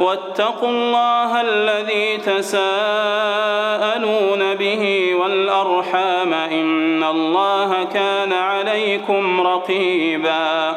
واتقوا الله الذي تساءلون به والأرحام إن الله كان عليكم رقيبا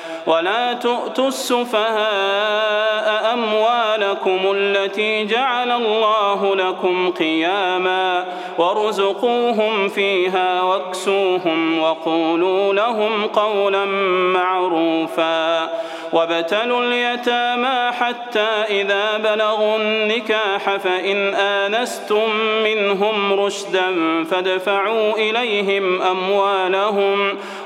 ولا تؤتوا السفهاء أموالكم التي جعل الله لكم قياما وارزقوهم فيها واكسوهم وقولوا لهم قولا معروفا وابتلوا اليتامى حتى إذا بلغوا النكاح فإن آنستم منهم رشدا فادفعوا إليهم أموالهم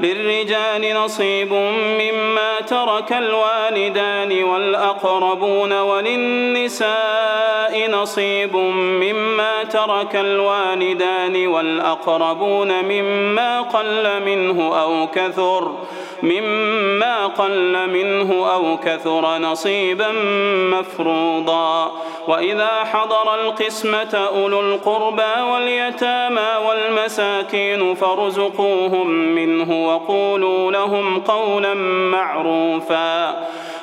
للرجال نصيب مما ترك الوالدان والأقربون وللنساء نصيب مما ترك الوالدان والأقربون مما قل منه أو كثر مما قل منه أو كثر نصيبا مفروضا. وإذا حضر القسمة أولو القربى واليتامى والمساكين فارزقوهم منه وقولوا لهم قولا معروفا.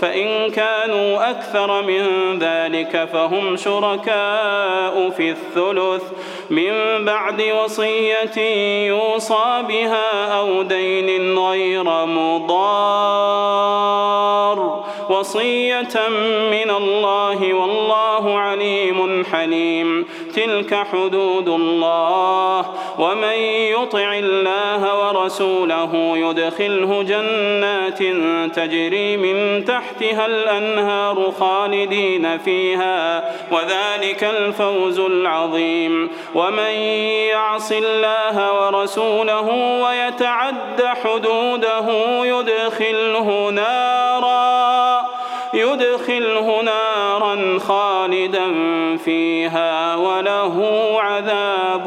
فإن كانوا أكثر من ذلك فهم شركاء في الثلث. من بعد وصية يوصى بها أو دين غير مضار. وصية من الله والله عليم حليم. تلك حدود الله. ومن يطع الله ورسوله يدخله جنات تجري من تحتها الأنهار خالدين فيها وذلك الفوز العظيم. ومن يعص الله ورسوله ويتعد حدوده يدخله نارا يدخله نارا خالدا فيها وله عذاب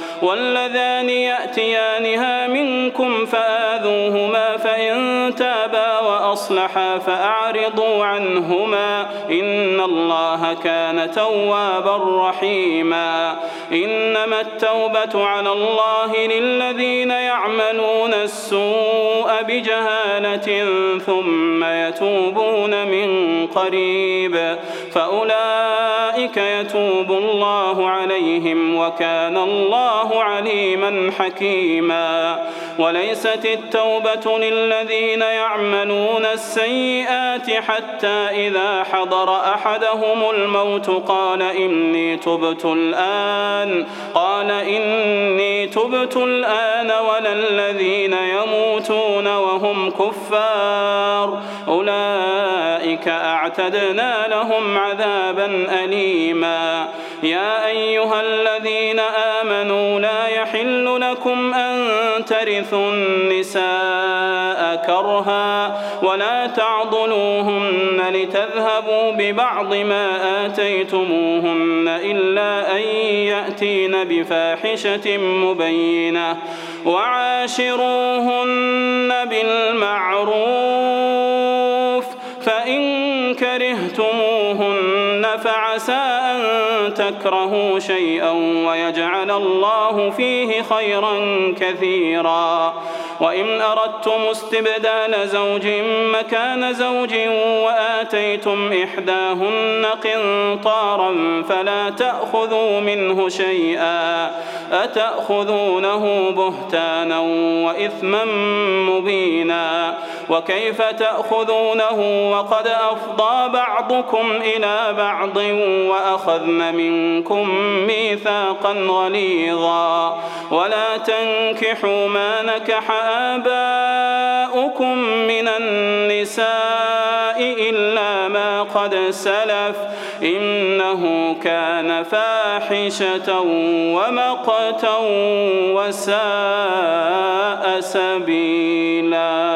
واللذان يأتيانها منكم فآذوهما فإن تابا وأصلحا فأعرضوا عنهما إن الله كان توابا رحيما. إنما التوبة على الله للذين يعملون السوء بجهالة ثم يتوبون من قريب. فأولئك يتوب الله عليهم وكان الله عليما حكيما. وليست التوبة للذين يعملون السيئات حتى إذا حضر أحدهم الموت قال إني تبت الآن قال إني تبت الآن ولا الذين يموتون وهم كفار. أولئك أعتدنا لهم عذابا أليما. يا أيها الذين آمنوا لا يحل لكم أن ترثوا النساء كرها ولا تعضلوهن لتذهبوا ببعض ما آتيتموهن إلا أن يأتين بفاحشة مبينة وعاشروهن بالمعروف فإن كرهتموهن فعسى أن تكرهوا شيئا ويجعل الله فيه خيرا كثيرا. وإن أردتم استبدال زوج مكان زوج وآتيتم إحداهن قنطارا فلا تأخذوا منه شيئا أتأخذونه بهتانا وإثما مبينا وكيف تأخذونه وقد أفضى بعضكم إلى بعض وأخذن منكم ميثاقا غليظا ولا تنكحوا ما نكح آباؤكم من النساء إلا ما قد سلف إنه كان فاحشة ومقتا وساء سبيلا.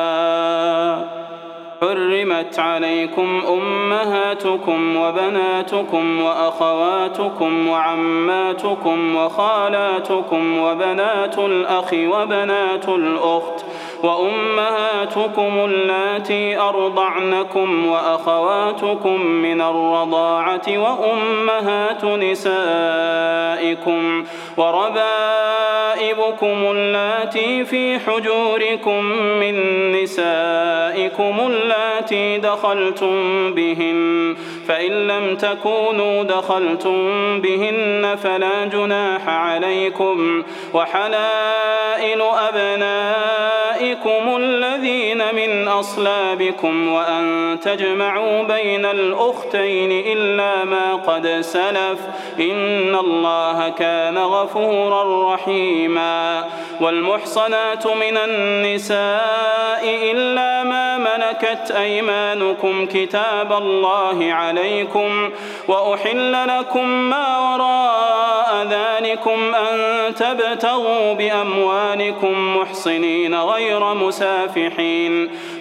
حرمت عليكم أمهاتكم وبناتكم وأخواتكم وعماتكم وخالاتكم وبنات الأخ وبنات الأخت وأمهاتكم اللاتي أرضعنكم وأخواتكم من الرضاعة وأمهات نسائكم وربائبكم اللاتي في حجوركم من نسائكم اللاتي دخلتم بهن فإن لم تكونوا دخلتم بهن فلا جناح عليكم وحلائل أبنائكم الذين من أصلابكم وأن تجمعوا بين الأختين إلا ما قد سلف إن الله كان غفورا رحيما والمحصنات من النساء إلا ما ملكت أيمانكم كتاب الله عليكم وأحل لكم ما وراء ذلكم أن تبتغوا بأموالكم محصنين غير مسافحين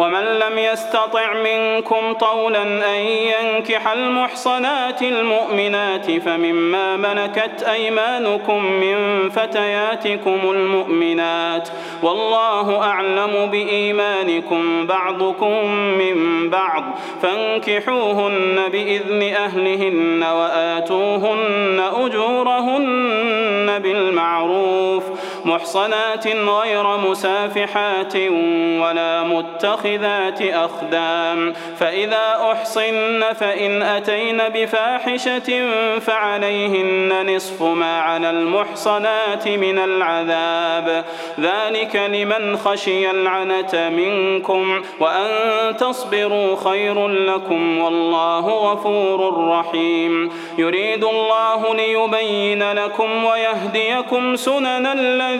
ومن لم يستطع منكم طولا أن ينكح المحصنات المؤمنات فمما ملكت أيمانكم من فتياتكم المؤمنات والله أعلم بإيمانكم بعضكم من بعض فانكحوهن بإذن أهلهن وآتوهن أجورهن بالمعروف محصنات غير مسافحات ولا متخذات أخدام. فإذا أحصن فإن أتين بفاحشة فعليهن نصف ما على المحصنات من العذاب. ذلك لمن خشي العنة منكم وأن تصبروا خير لكم والله غفور رحيم. يريد الله ليبين لكم ويهديكم سنن الذين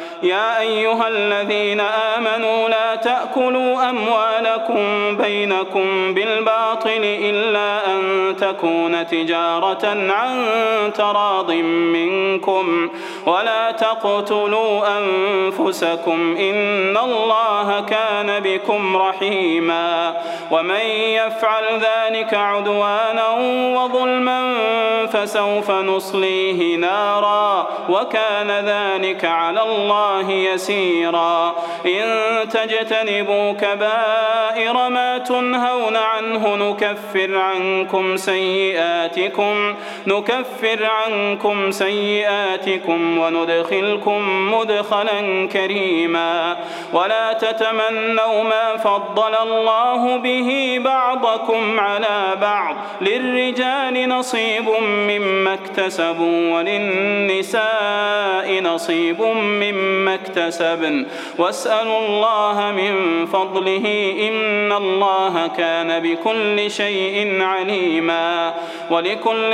يا أيها الذين آمنوا لا تأكلوا أموالكم بينكم بالباطل إلا أن تكون تجارة عن تراض منكم ولا تقتلوا أنفسكم إن الله كان بكم رحيما ومن يفعل ذلك عدوانا وظلما فسوف نصليه نارا وكان ذلك على الله يسيرا. إن تجتنبوا كبائر ما تنهون عنه نكفر عنكم سيئاتكم نكفر عنكم سيئاتكم وندخلكم مدخلا كريما. ولا تتمنوا ما فضل الله به بعضكم على بعض. للرجال نصيب مما اكتسبوا وللنساء نصيب مما اكتسبن. واسألوا الله من فضله إن الله كان بكل شيء عليما. ولكل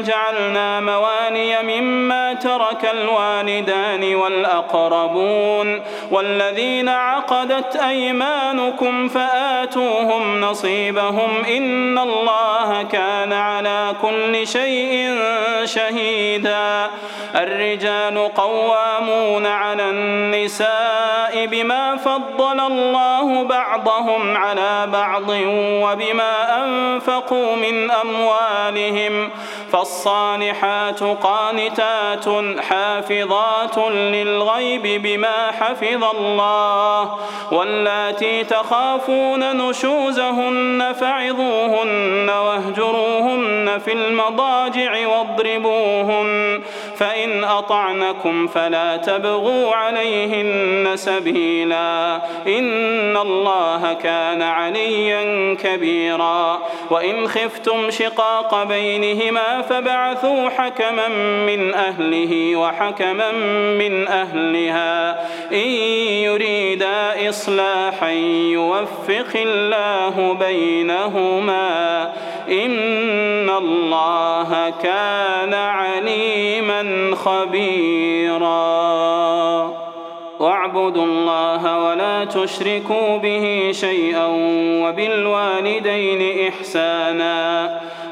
جعلنا مواني مما ترك الوالدان والأقربون. والذين عقدت أيمانكم فآتوهم نصيبهم. إن الله كان على كل شيء شهيدا. الرجال قوامون على النساء بما فضل الله بعضهم على بعض وبما أنفقوا من أموالهم فالصالحات قانتات حافظات للغيب بما حفظ الله واللاتي تخافون نشوزهن فعظوهن واهجروهن في المضاجع واضربوهن فإن أطعنكم فلا تبغوا عليهن سبيلا. إن الله كان عليا كبيرا. وإن خفتم شقاق بينهما فبعثوا حكما من أهله وحكما من أهلها. إن يريدا إصلاحا يوفق الله بينهما. إن الله كان عليما خبيرا. واعبدوا الله ولا تشركوا به شيئا وبالوالدين إحسانا.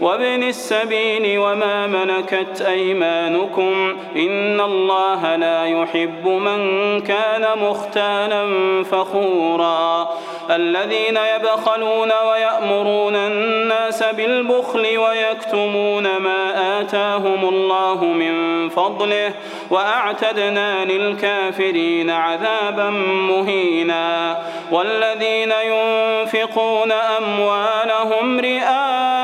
وابن السبيل وما ملكت أيمانكم إن الله لا يحب من كان مختالا فخورا الذين يبخلون ويأمرون الناس بالبخل ويكتمون ما آتاهم الله من فضله وأعتدنا للكافرين عذابا مهينا والذين ينفقون أموالهم رئاء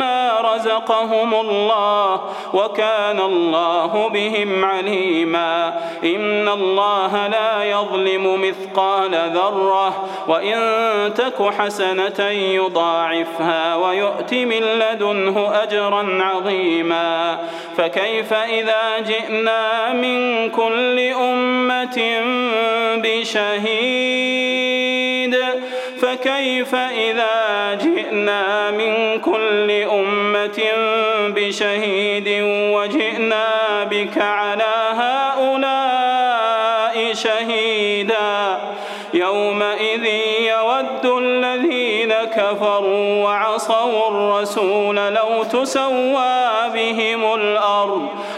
رزقهم الله وكان الله بهم عليما. إن الله لا يظلم مثقال ذرة وإن تك حسنة يضاعفها ويؤت من لدنه أجرا عظيما. فكيف إذا جئنا من كل أمة بشهيد؟ فكيف إذا جئنا من كل أمة بشهيد وجئنا بك على هؤلاء شهيدا؟ يومئذ يود الذين كفروا وعصوا الرسول لو تسوى بهم الأرض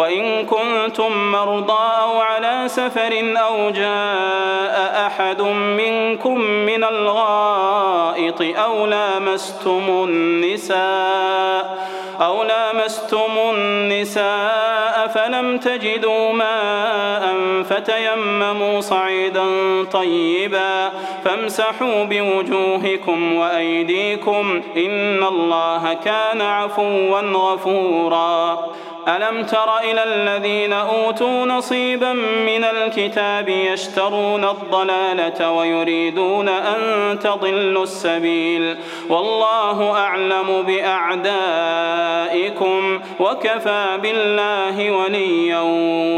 وإن كنتم مرضى أو على سفر أو جاء أحد منكم من الغائط أو لامستم النساء أو لامستم النساء فلم تجدوا ماء فتيمموا صعيدا طيبا فامسحوا بوجوهكم وأيديكم إن الله كان عفوا غفورا ألم تر إلى الذين أوتوا نصيبا من الكتاب يشترون الضلالة ويريدون أن تضلوا السبيل والله أعلم بأعدائكم وكفى بالله وليا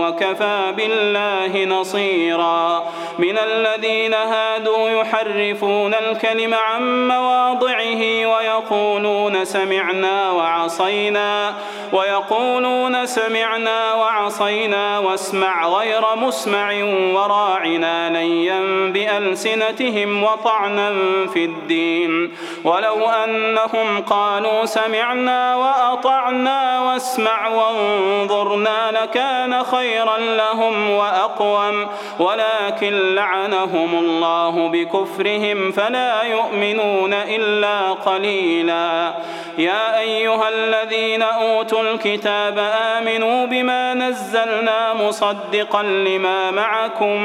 وكفى بالله نصيرا من الذين هادوا يحرفون الكلم عن مواضعه ويقولون سمعنا وعصينا ويقولون سمعنا وعصينا واسمع غير مسمع وراعنا ليا بألسنتهم وطعنا في الدين. ولو أنهم قالوا سمعنا وأطعنا واسمع وانظرنا لكان خيرا لهم وأقوم. ولكن لعنهم الله بكفرهم فلا يؤمنون إلا قليلا. يا أيها الذين أوتوا الكتاب آمنوا بما نزلنا مصدقا لما معكم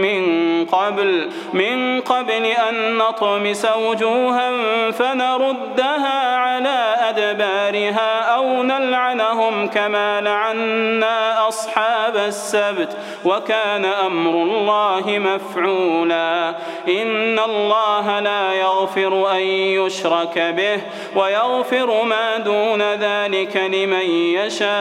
من قبل من قبل أن نطمس وجوها فنردها على أدبارها أو نلعنهم كما لعنا أصحاب السبت. وكان أمر الله مفعولا. إن الله لا يغفر أن يشرك به ويغفر ما دون ذلك لمن يشاء.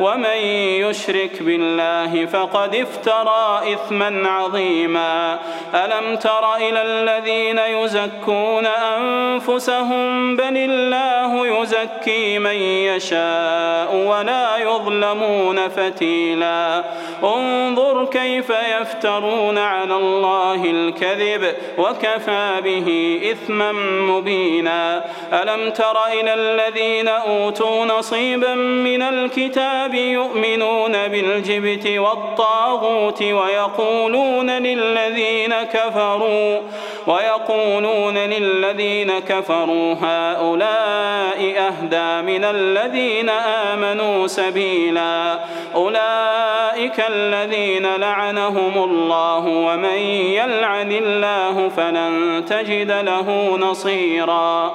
ومن يشرك بالله فقد افترى إثما عظيما. ألم تر إلى الذين يزكون أنفسهم بل الله يزكي من يشاء ولا يظلمون فتيلا. انظر كيف يفترون على الله الكذب وكفى به إثما مبينا. ألم تر إلى الذين أوتوا نصيبا من الكتاب يؤمنون بالجبت والطاغوت ويقولون للذين كفروا ويقولون للذين كفروا هؤلاء أهدى من الذين آمنوا سبيلا أولئك الذين لعنهم الله ومن يلعن الله فلن تجد له نصيرا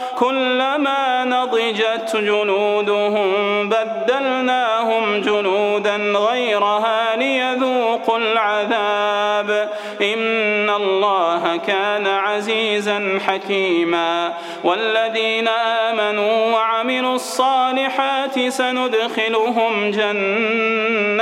كلما نضجت جنودهم بدلناهم جنودا غيرها ليذوقوا العذاب. إن الله كان عزيزا حكيما. والذين آمنوا وعملوا الصالحات سندخلهم جنات.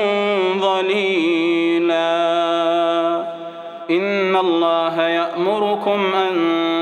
الله يأمركم أن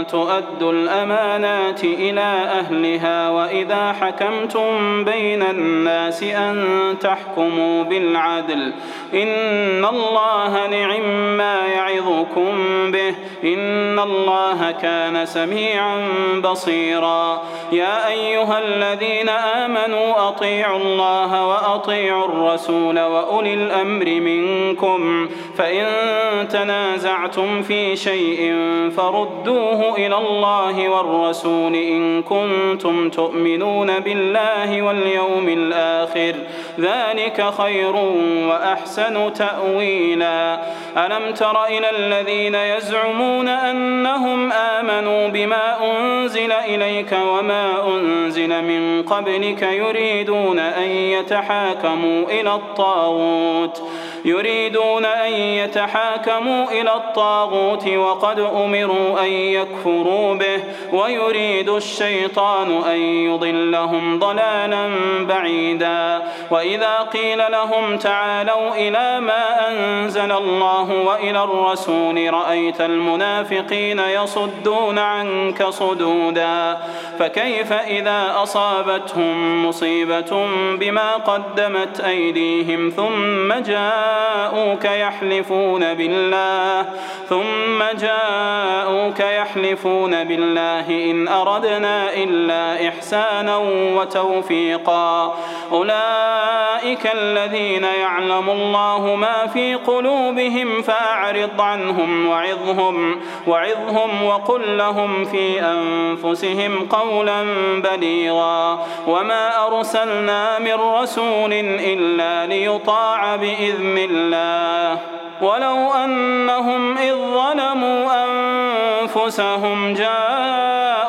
تؤدوا الأمانات إلى أهلها وإذا حكمتم بين الناس أن تحكموا بالعدل. إن الله نعم ما يعظكم به. إن الله كان سميعا بصيرا. يا أيها الذين آمنوا أطيعوا الله وأطيعوا الرسول وأولي الأمر منكم. فإن تنازعتم في شيء فردوه إلى الله والرسول إن كنتم تؤمنون بالله واليوم الآخر ذلك خير وأحسن تأويلا. ألم تر إلى الذين يزعمون أنهم آمنوا بما أنزل إليك وما أنزل من قبلك يريدون أن يتحاكموا إلى الطاغوت. يريدون أن يتحاكموا إلى الطاغوت وقد أمروا أن يكفروا به ويريد الشيطان أن يضلهم ضلالا بعيدا. وإذا قيل لهم تعالوا إلى ما أنزل الله وإلى الرسول رأيت المنافقين يصدون عنك صدودا. فكيف إذا أصابتهم مصيبة بما قدمت أيديهم ثم جاءوك يحلفون بالله ثم جاءوك يحلفون بالله إن أردنا إلا إحسانا وتوفيقا. أولئك الذين يعلم الله ما في قلوبهم فأعرض عنهم وعظهم وعظهم وقل لهم في أنفسهم قولا بليغا. وما أرسلنا من رسول إلا ليطاع بإذن الله. ولو أنهم إذ ظلموا أنفسهم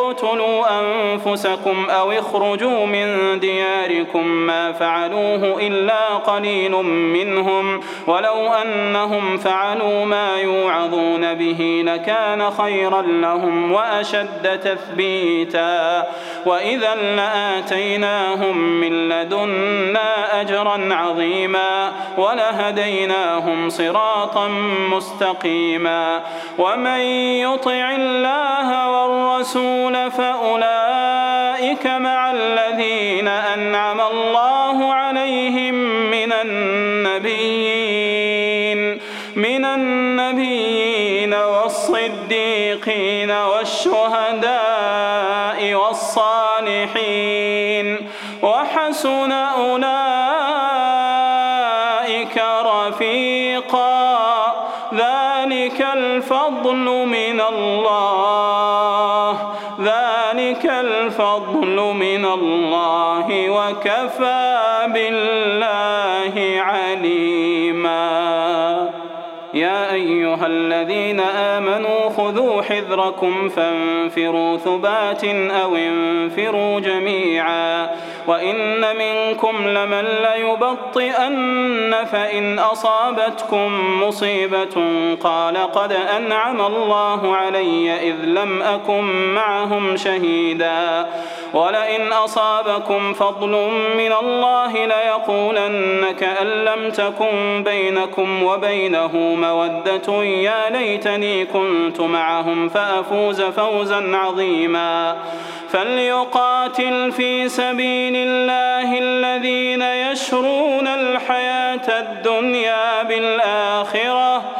اقتلوا أنفسكم أو اخرجوا من دياركم ما فعلوه إلا قليل منهم ولو أنهم فعلوا ما يوعظون به لكان خيرا لهم وأشد تثبيتا وإذا لآتيناهم من لدنا أجرا عظيما ولهديناهم صراطا مستقيما ومن يطع الله والرسول فأولئك مع الذين أنعم الله عليهم من النبيين من النبيين والصديقين والشهداء والصالحين وحسن أولئك الله وكفى بالله عليما. يا أيها الذين آمنوا خذوا حذركم فانفروا ثبات أو انفروا جميعا. وإن منكم لمن ليبطئن فإن أصابتكم مصيبة قال قد أنعم الله علي إذ لم أكن معهم شهيدا ولئن أصابكم فضل من الله ليقولن كأن لم تكن بينكم وبينه مودة يا ليتني كنت معهم فأفوز فوزا عظيما فليقاتل في سبيل الله الذين يشرون الحياة الدنيا بالآخرة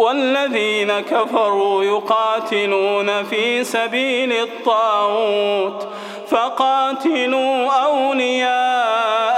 والذين كفروا يقاتلون في سبيل الطاغوت فقاتلوا أولياء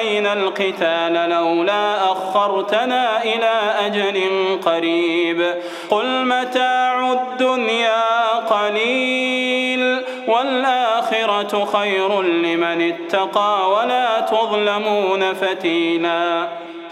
علينا القتال لولا أخرتنا إلى أجل قريب. قل متاع الدنيا قليل والآخرة خير لمن اتقى ولا تظلمون فتيلاً.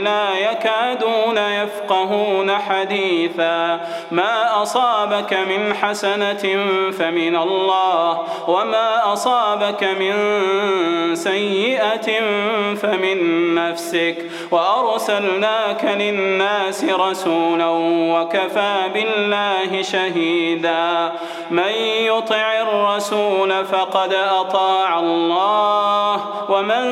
لا يكادون يفقهون. حديثا ما أصابك من حسنة فمن الله وما أصابك من سيئة فمن نفسك وأرسلناك للناس رسولا وكفى بالله شهيدا. من يطع الرسول فقد أطاع الله ومن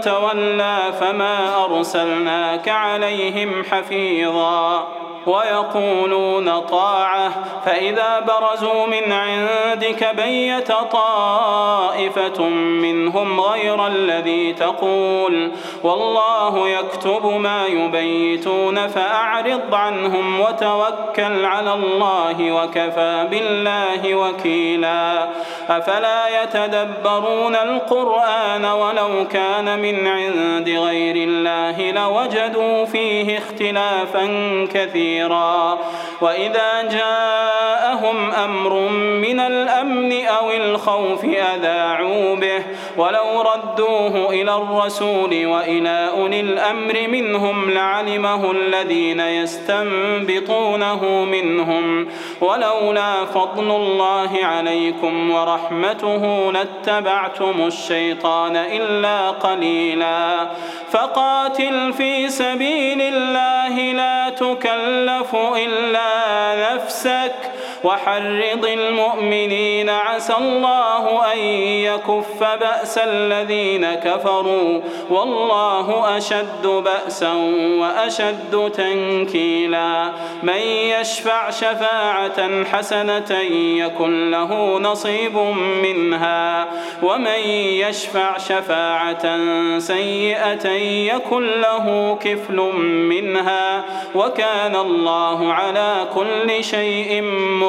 تولى فما أرسلناك عليهم حفيظا. خيرا ويقولون طاعة فإذا برزوا من عندك بيت طائفة منهم غير الذي تقول والله يكتب ما يبيتون فأعرض عنهم وتوكل على الله وكفى بالله وكيلا. أفلا يتدبرون القرآن ولو كان من عند غير الله لوجدوا فيه اختلافا كثيرا. وإذا جاءهم أمر من الأمن أو الخوف أذاعوا به. ولو ردوه إلى الرسول وإلى أولي الأمر منهم لعلمه الذين يستنبطونه منهم. ولولا فضل الله عليكم ورحمته لاتبعتم الشيطان إلا قليلا. فقاتل في سبيل الله لا تكلف إلا نفسك. وحرض المؤمنين عسى الله أن يكف بأس الذين كفروا والله أشد بأسا وأشد تنكيلا. من يشفع شفاعة حسنة يكن له نصيب منها. ومن يشفع شفاعة سيئة يكن له كفل منها. وكان الله على كل شيء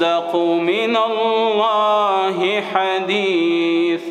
أصدق من الله حديثاً.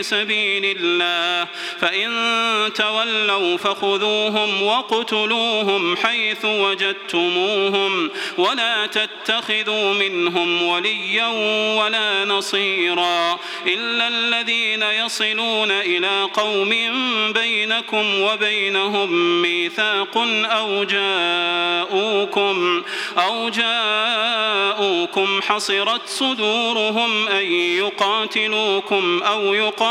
سبيل الله. فإن تولوا فخذوهم واقتلوهم حيث وجدتموهم ولا تتخذوا منهم وليا ولا نصيرا إلا الذين يصلون إلى قوم بينكم وبينهم ميثاق أو جاءوكم أو جاءوكم حصرت صدورهم أن يقاتلوكم أو يقاتلوكم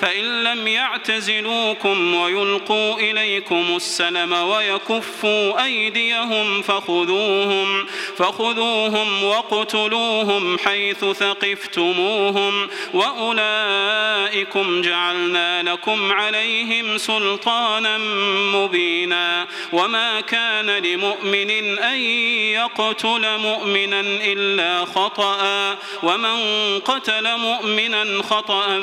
فإن لم يعتزلوكم ويلقوا إليكم السلم ويكفوا أيديهم فخذوهم فخذوهم واقتلوهم حيث ثقفتموهم وأولئكم جعلنا لكم عليهم سلطانا مبينا. وما كان لمؤمن أن يقتل مؤمنا إلا خطأ ومن قتل مؤمنا خطأ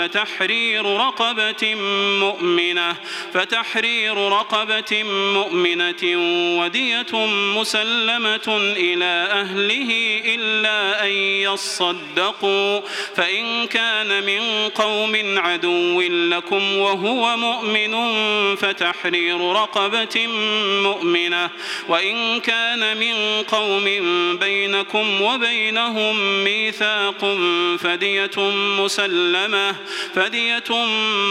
فتحرير رقبة مؤمنة فتحرير رقبة مؤمنة ودية مسلمة إلى أهله إلا أن يصدقوا. فإن كان من قوم عدو لكم وهو مؤمن فتحرير رقبة مؤمنة. وإن كان من قوم بينكم وبينهم ميثاق فدية مسلمة فدية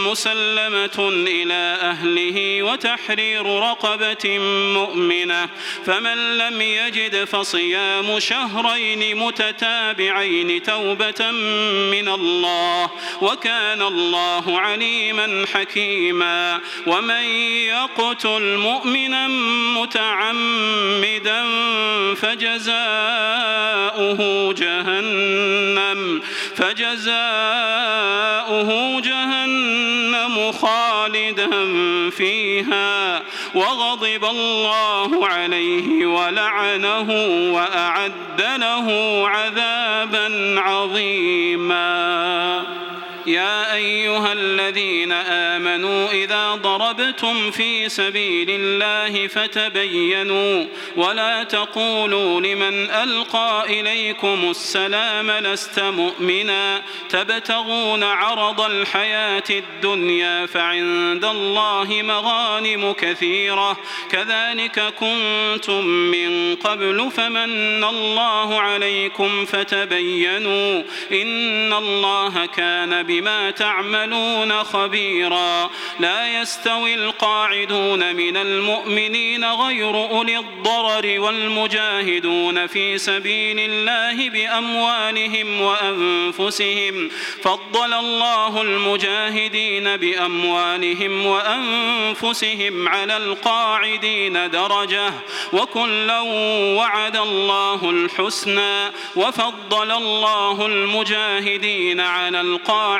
مسلمة إلى أهله وتحرير رقبة مؤمنة فمن لم يجد فصيام شهرين متتابعين توبة من الله وكان الله عليما حكيما. ومن يقتل مؤمنا متعمدا فجزاؤه جهنم فجزاؤه جهنم خالدا فيها وغضب الله عليه ولعنه وأعد له عذابا عظيما. يا أيها الذين آمنوا إذا ضربتم في سبيل الله فتبينوا ولا تقولوا لمن ألقى إليكم السلام لست مؤمنا تبتغون عرض الحياة الدنيا فعند الله مغانم كثيرة كذلك كنتم من قبل فمن الله عليكم فتبينوا إن الله كان بما تعملون خبيرا. لا يستوي القاعدون من المؤمنين غير أولي الضرر والمجاهدون في سبيل الله بأموالهم وأنفسهم. فضل الله المجاهدين بأموالهم وأنفسهم على القاعدين درجة. وكلا وعد الله الحسنى. وفضل الله المجاهدين على القاعدين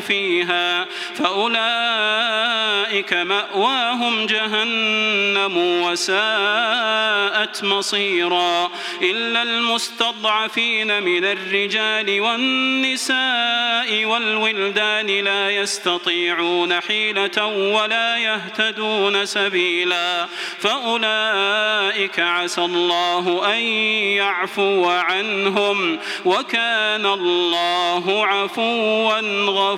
فيها فأولئك مأواهم جهنم وساءت مصيرا إلا المستضعفين من الرجال والنساء والولدان لا يستطيعون حيلة ولا يهتدون سبيلا فأولئك عسى الله أن يعفو عنهم وكان الله عفوا غفورا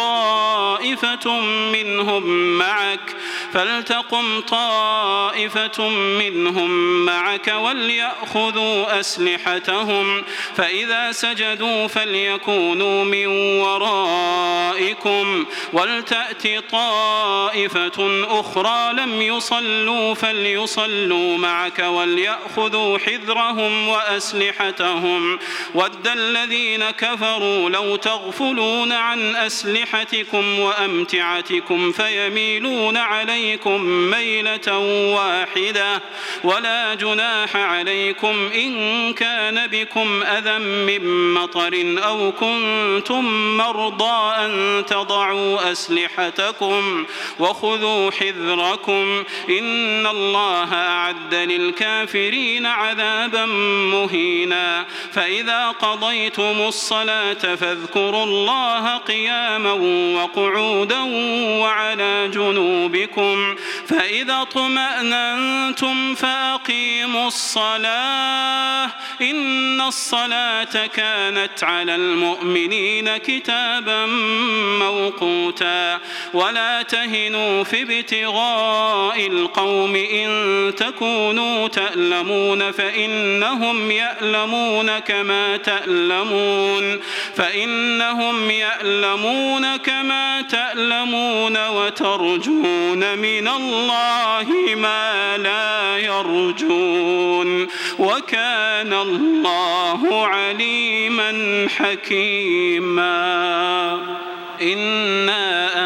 منهم معك فلتقم طائفة منهم معك وليأخذوا أسلحتهم فإذا سجدوا فليكونوا من ورائكم ولتأت طائفة أخرى لم يصلوا فليصلوا معك وليأخذوا حذرهم وأسلحتهم. ود الذين كفروا لو تغفلون عن أسلحتكم وأمتعتكم فيميلون عليكم ميلة واحدة ولا جناح عليكم إن كان بكم أذى من مطر أو كنتم مرضى أن تضعوا أسلحتكم وخذوا حذركم إن الله أعد للكافرين عذابا مهينا فإذا قضيتم الصلاة فاذكروا الله قياما وقعودا وعلى جنوبكم فإذا طمأننتم فأقيموا الصلاة إن الصلاة كانت على المؤمنين كتابا موقوتا ولا تهنوا في ابتغاء القوم إن تكونوا تألمون فإنهم يألمون كما تألمون فإنهم يألمون كما تألمون وترجون من الله ما لا يرجون وكان الله عليما حكيما إنا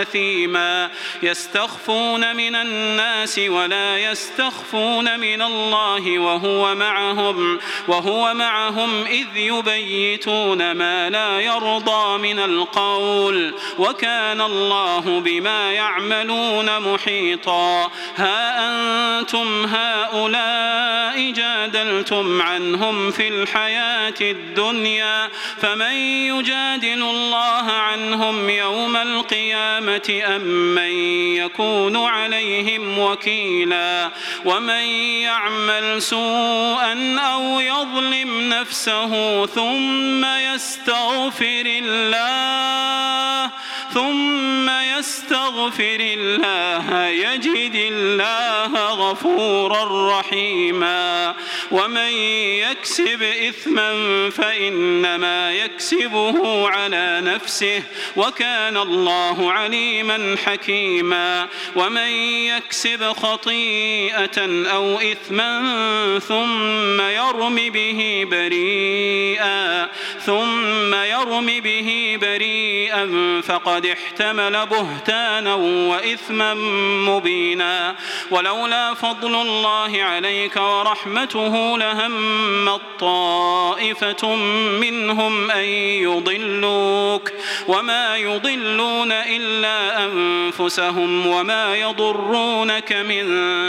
أثيما يستخفون من الناس ولا يستخفون من الله وهو معهم وهو معهم إذ يبيتون ما لا يرضى من القول وكان الله بما يعملون محيطا. ها أنتم هؤلاء جادلتم عنهم في الحياة الدنيا فمن يجادل الله عنهم يوم القيامة أم من يكون عليهم وكيلا ومن يعمل سوءا أو يظلم نفسه ثم يستغفر الله ثم يستغفر الله يجد الله غفورا رحيما ومن يكسب إثما فإنما يكسبه على نفسه وكان الله عليما حكيما ومن يكسب خطيئة أو إثما ثم يرم به بريئا ثم يرم به بريئا فقد احتمل بهتانا وإثما مبينا ولولا فضل الله عليك ورحمته لهم الطائفة منهم أن يضلوك وما يضلون إلا أنفسهم وما يضرونك من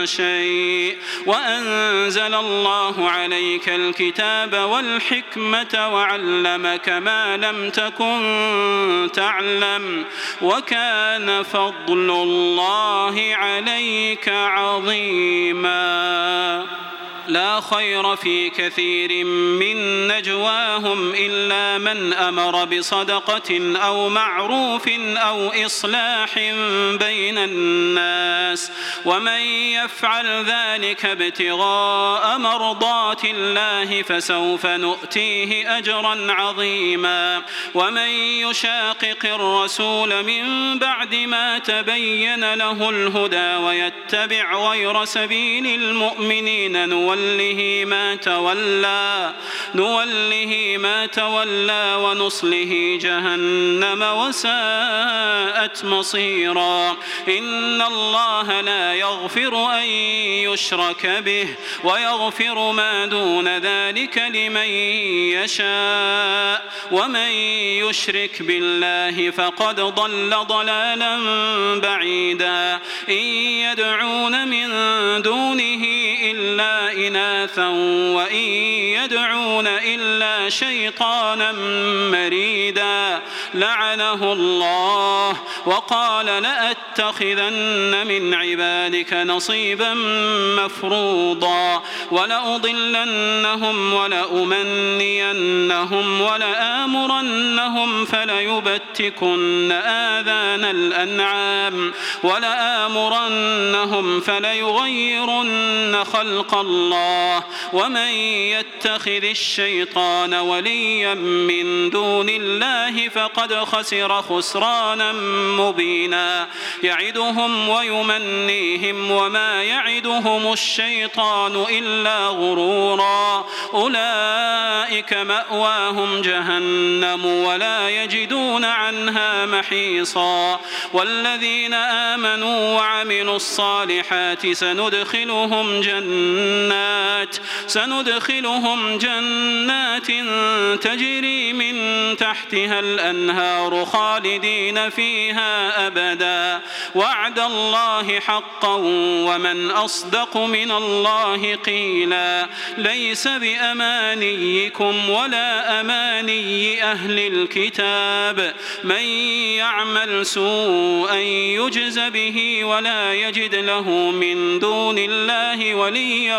شيء وأنزل الله عليك الكتاب والحكمة وعلمك ما لم تكن تعلم وكان فضل الله عليك عظيما. لا خير في كثير من نجواهم إلا من أمر بصدقة أو معروف أو إصلاح بين الناس ومن يفعل ذلك ابتغاء مرضات الله فسوف نؤتيه أجرا عظيما ومن يشاقق الرسول من بعد ما تبين له الهدى ويتبع غير سبيل المؤمنين نور نوله ما تولى نوله ما تولى ونصله جهنم وساءت مصيرا. إن الله لا يغفر أن يشرك به ويغفر ما دون ذلك لمن يشاء. ومن يشرك بالله فقد ضل ضلالا بعيدا. إن يدعون من دونه إلا إناثا وإن يدعون إلا شيطانا مريدا. لعنه الله وقال لأتخذن من عبادك نصيبا مفروضا. ولأضلنهم ولأمنينهم ولآمرنهم فليبتكن آذان الأنعام. ولآمرنهم فليغيرن خلق الله الله ومن يتخذ الشيطان وليا من دون الله فقد خسر خسرانا مبينا. يعدهم ويمنيهم وما يعدهم الشيطان إلا غرورا. أولئك مأواهم جهنم ولا يجدون عنها محيصا. والذين آمنوا وعملوا الصالحات سندخلهم جنات سندخلهم جنات تجري من تحتها الأنهار خالدين فيها أبدا. وعد الله حقا ومن أصدق من الله قيلا. ليس بأمانيكم ولا أماني أهل الكتاب. من يعمل سوءا يجز به ولا يجد له من دون الله وليا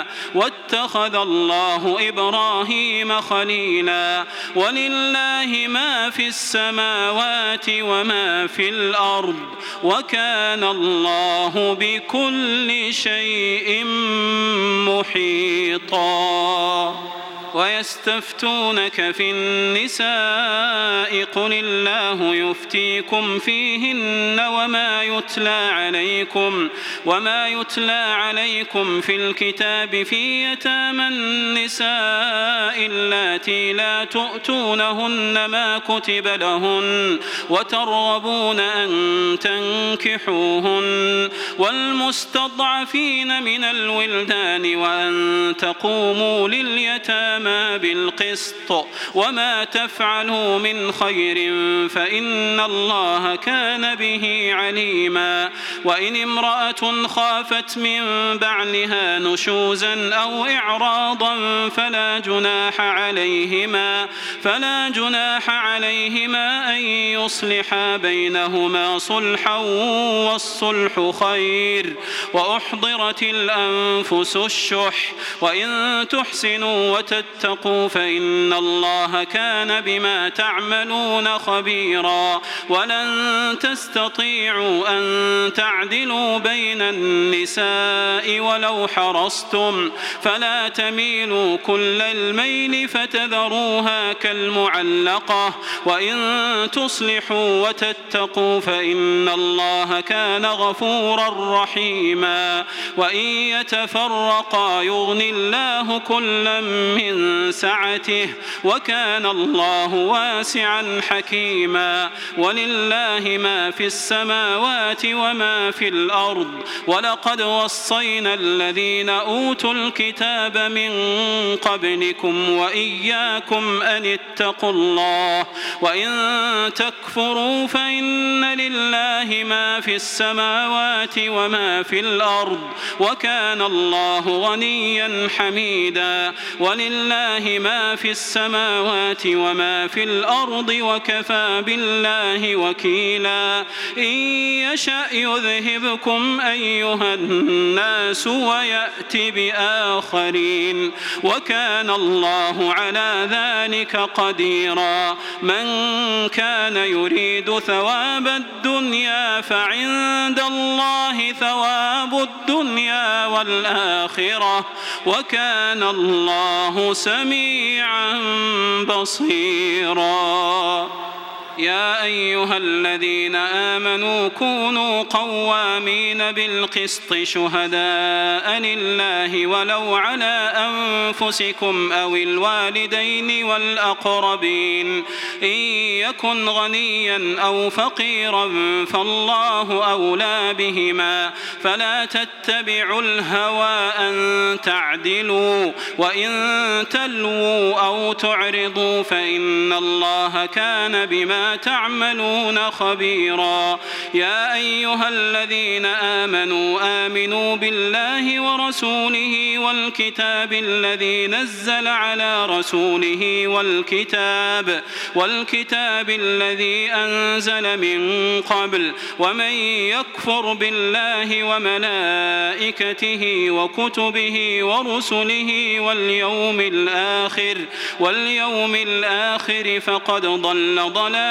واتخذ الله إبراهيم خليلا ولله ما في السماوات وما في الأرض وكان الله بكل شيء محيطا. ويستفتونك في النساء قل الله يفتيكم فيهن وما يتلى عليكم وما يتلى عليكم في الكتاب في يتامى النساء اللاتي لا تؤتونهن ما كتب لهن وترغبون أن تنكحوهن والمستضعفين من الولدان وأن تقوموا لليتامى اليتامى بالقسط وما تفعلوا من خير فإن الله كان به عليما وإن امرأة خافت من بعلها نشوزا أو إعراضا فلا جناح عليهما فلا جناح عليهما أن يصلحا بينهما صلحا والصلح خير وأحضرت الأنفس الشح وإن تحسنوا وتتقوا واتقوا فإن الله كان بما تعملون خبيرا ولن تستطيعوا أن تعدلوا بين النساء ولو حرصتم فلا تميلوا كل الميل فتذروها كالمعلقة وإن تصلحوا وتتقوا فإن الله كان غفورا رحيما وإن يتفرقا يغني الله كلا من من سعته وكان الله واسعا حكيما ولله ما في السماوات وما في الأرض ولقد وصينا الذين أوتوا الكتاب من قبلكم وإياكم أن اتقوا الله وإن تكفروا فإن لله ما في السماوات وما في الأرض وكان الله غنيا حميدا ولله لله ما في السماوات وما في الأرض وكفى بالله وكيلا. إن يشأ يذهبكم أيها الناس ويأتي بآخرين. وكان الله على ذلك قديرا. من كان يريد ثواب الدنيا فعند الله ثواب الدنيا والآخرة. وكان الله سميعا بصيرا. يا أيها الذين آمنوا كونوا قوامين بالقسط شهداء لله ولو على أنفسكم أو الوالدين والأقربين. إن يكن غنيا أو فقيرا فالله أولى بهما. فلا تتبعوا الهوى أن تعدلوا. وإن تلووا أو تعرضوا فإن الله كان بما تعملون خبيرا. يا أيها الذين آمنوا آمنوا بالله ورسوله والكتاب الذي نزل على رسوله والكتاب والكتاب الذي أنزل من قبل ومن يكفر بالله وملائكته وكتبه ورسله واليوم الآخر واليوم الآخر فقد ضل ضلالا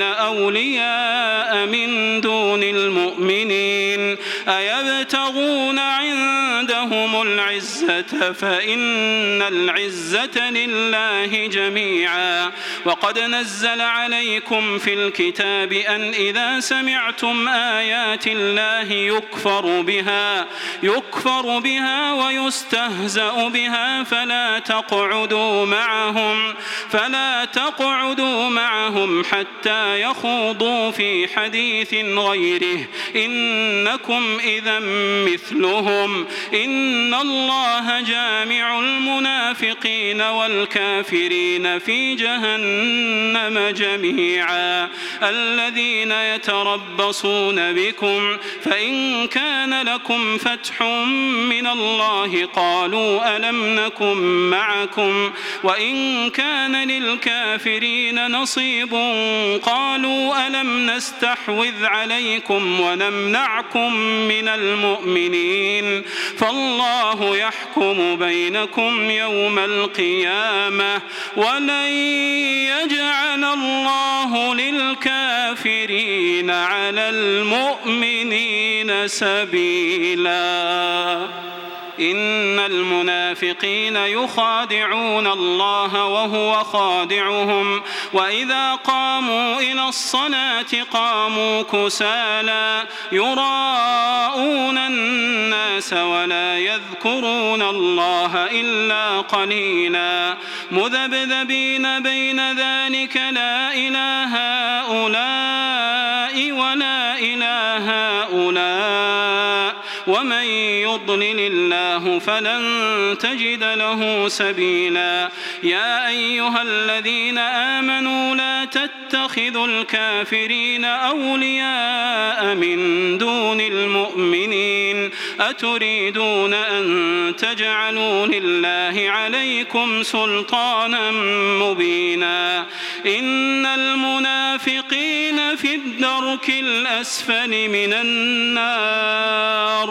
أولياء من دون المؤمنين أيبتغون عندهم العزة فإن العزة لله جميعا وقد نزل عليكم في الكتاب أن إذا سمعتم آيات الله يكفر بها يكفر بها ويستهزأ بها فلا تقعدوا معهم فلا تقعدوا معهم حتى يخوضوا في حديث غيره. إنكم إذا مثلهم. إن الله جامع المنافقين والكافرين في جهنم جميعا. الذين يتربصون بكم فإن كان لكم فتح من الله قالوا ألم نكن معكم؟ وإن كان للكافرين نصيب قالوا ألم نستحوذ عليكم ونمنعكم من المؤمنين فالله يحكم بينكم يوم القيامة ولن يجعل الله للكافرين على المؤمنين سبيلاً إن المنافقين يخادعون الله وهو خادعهم. وإذا قاموا إلى الصلاة قاموا كسالى يراءون الناس ولا يذكرون الله إلا قليلا. مذبذبين بين ذلك لا إله هؤلاء ولا إله هؤلاء. ومن يضلل الله فلن تجد له سبيلا يا أيها الذين آمنوا لا تتخذوا الكافرين أولياء من دون المؤمنين أتريدون أن تجعلوا لله عليكم سلطانا مبينا إن المنافقين في الدرك الأسفل من النار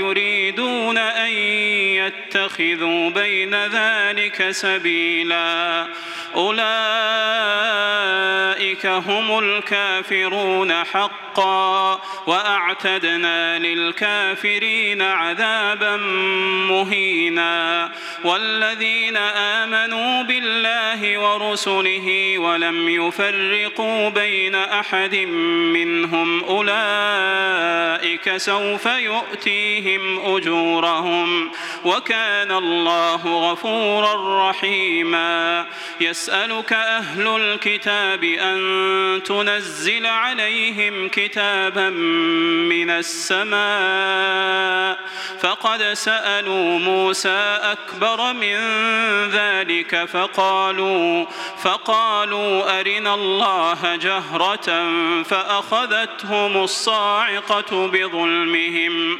ويريدون أن يتخذوا بين ذلك سبيلا. أولئك هم الكافرون حقا وأعتدنا للكافرين عذابا مهينا. والذين آمنوا بالله ورسله ولم يفرقوا بين أحد منهم أولئك سوف يؤتيهم أجورهم وكان الله غفورا رحيما. يسألك أهل الكتاب أن تنزل عليهم كتابا من السماء. فقد سألوا موسى أكبر من ذلك فقالوا فقالوا أرنا الله جهرة فأخذتهم الصاعقة بظلمهم.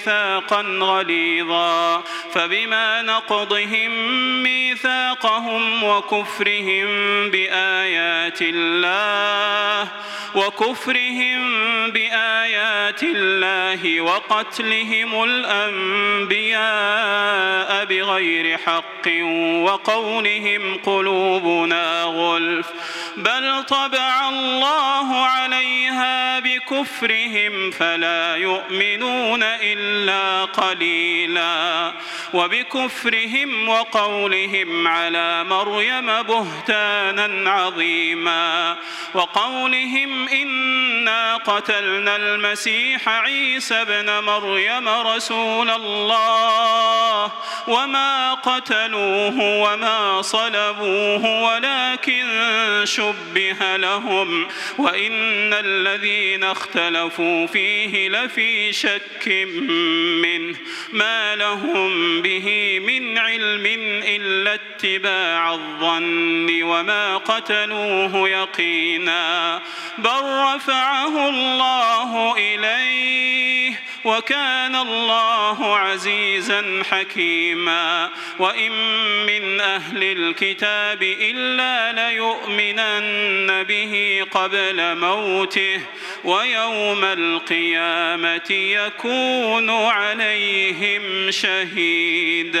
ميثاقا غليظا فبما نقضهم ميثاقهم وكفرهم بآيات الله وكفرهم بآيات الله وقتلهم الأنبياء بغير حق وقولهم قلوبنا غلف بل طبع الله عليها بكفرهم فلا يؤمنون إلا قليلا. وبكفرهم وقولهم على مريم بهتانا عظيما. وقولهم إنا قتلنا المسيح عيسى ابن مريم رسول الله وما قتلوه وما صلبوه ولكن شبه لهم وإن الذين اختلفوا فيه لفي شك منه ما لهم به من علم إلا اتباع الظن وما قتلوه يقينا بل رفعه الله إليه وكان الله عزيزا حكيما وإن من أهل الكتاب إلا ليؤمنن به قبل موته ويوم القيامة يكون عليهم شهيداً.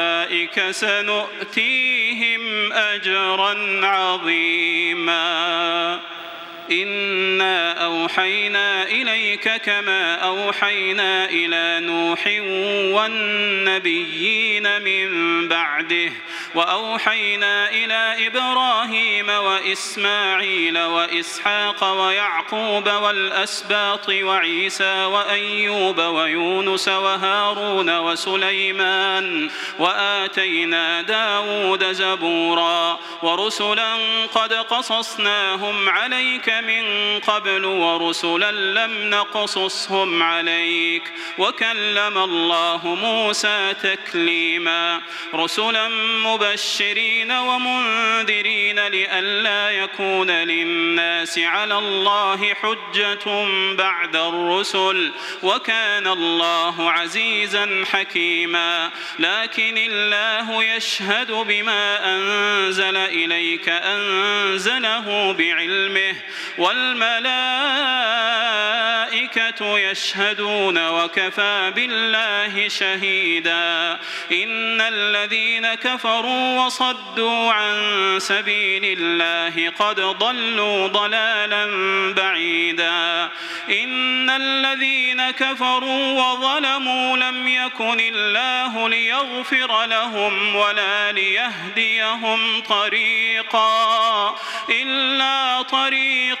سنؤتيهم أجرا عظيما. إنا أوحينا إليك كما أوحينا إلى نوح والنبيين من بعده وأوحينا إلى إبراهيم وإسماعيل وإسحاق ويعقوب والأسباط وعيسى وأيوب ويونس وهارون وسليمان وآتينا داود زبورا ورسلا قد قصصناهم عليك من قبل ورسلا لم نقصصهم عليك. وكلم الله موسى تكليما. رسلا مبشرين ومنذرين لئلا يكون للناس على الله حجة بعد الرسل. وكان الله عزيزا حكيما. لكن الله يشهد بما أنزل إليك أنزله بعلمه. والملائكة يشهدون وكفى بالله شهيدا. إن الذين كفروا وصدوا عن سبيل الله قد ضلوا ضلالا بعيدا. إن الذين كفروا وظلموا لم يكن الله ليغفر لهم ولا ليهديهم طريقا إلا طريق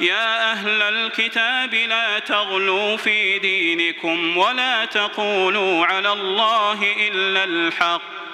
يا أهل الكتاب لا تغلوا في دينكم ولا تقولوا على الله إلا الحق.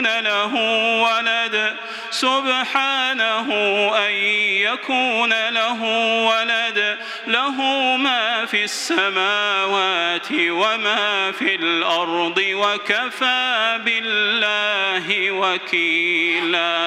له ولد. سبحانه أن يكون له ولد. له ما في السماوات وما في الأرض وكفى بالله وكيلاً.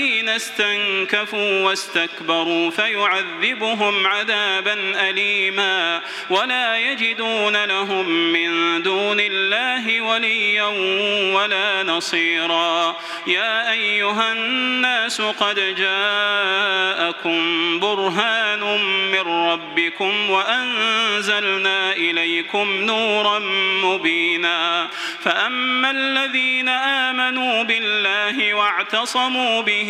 الذين استنكفوا واستكبروا فيعذبهم عذابا أليما ولا يجدون لهم من دون الله وليا ولا نصيرا. يا أيها الناس قد جاءكم برهان من ربكم وأنزلنا إليكم نورا مبينا. فأما الذين آمنوا بالله واعتصموا به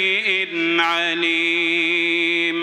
عليم.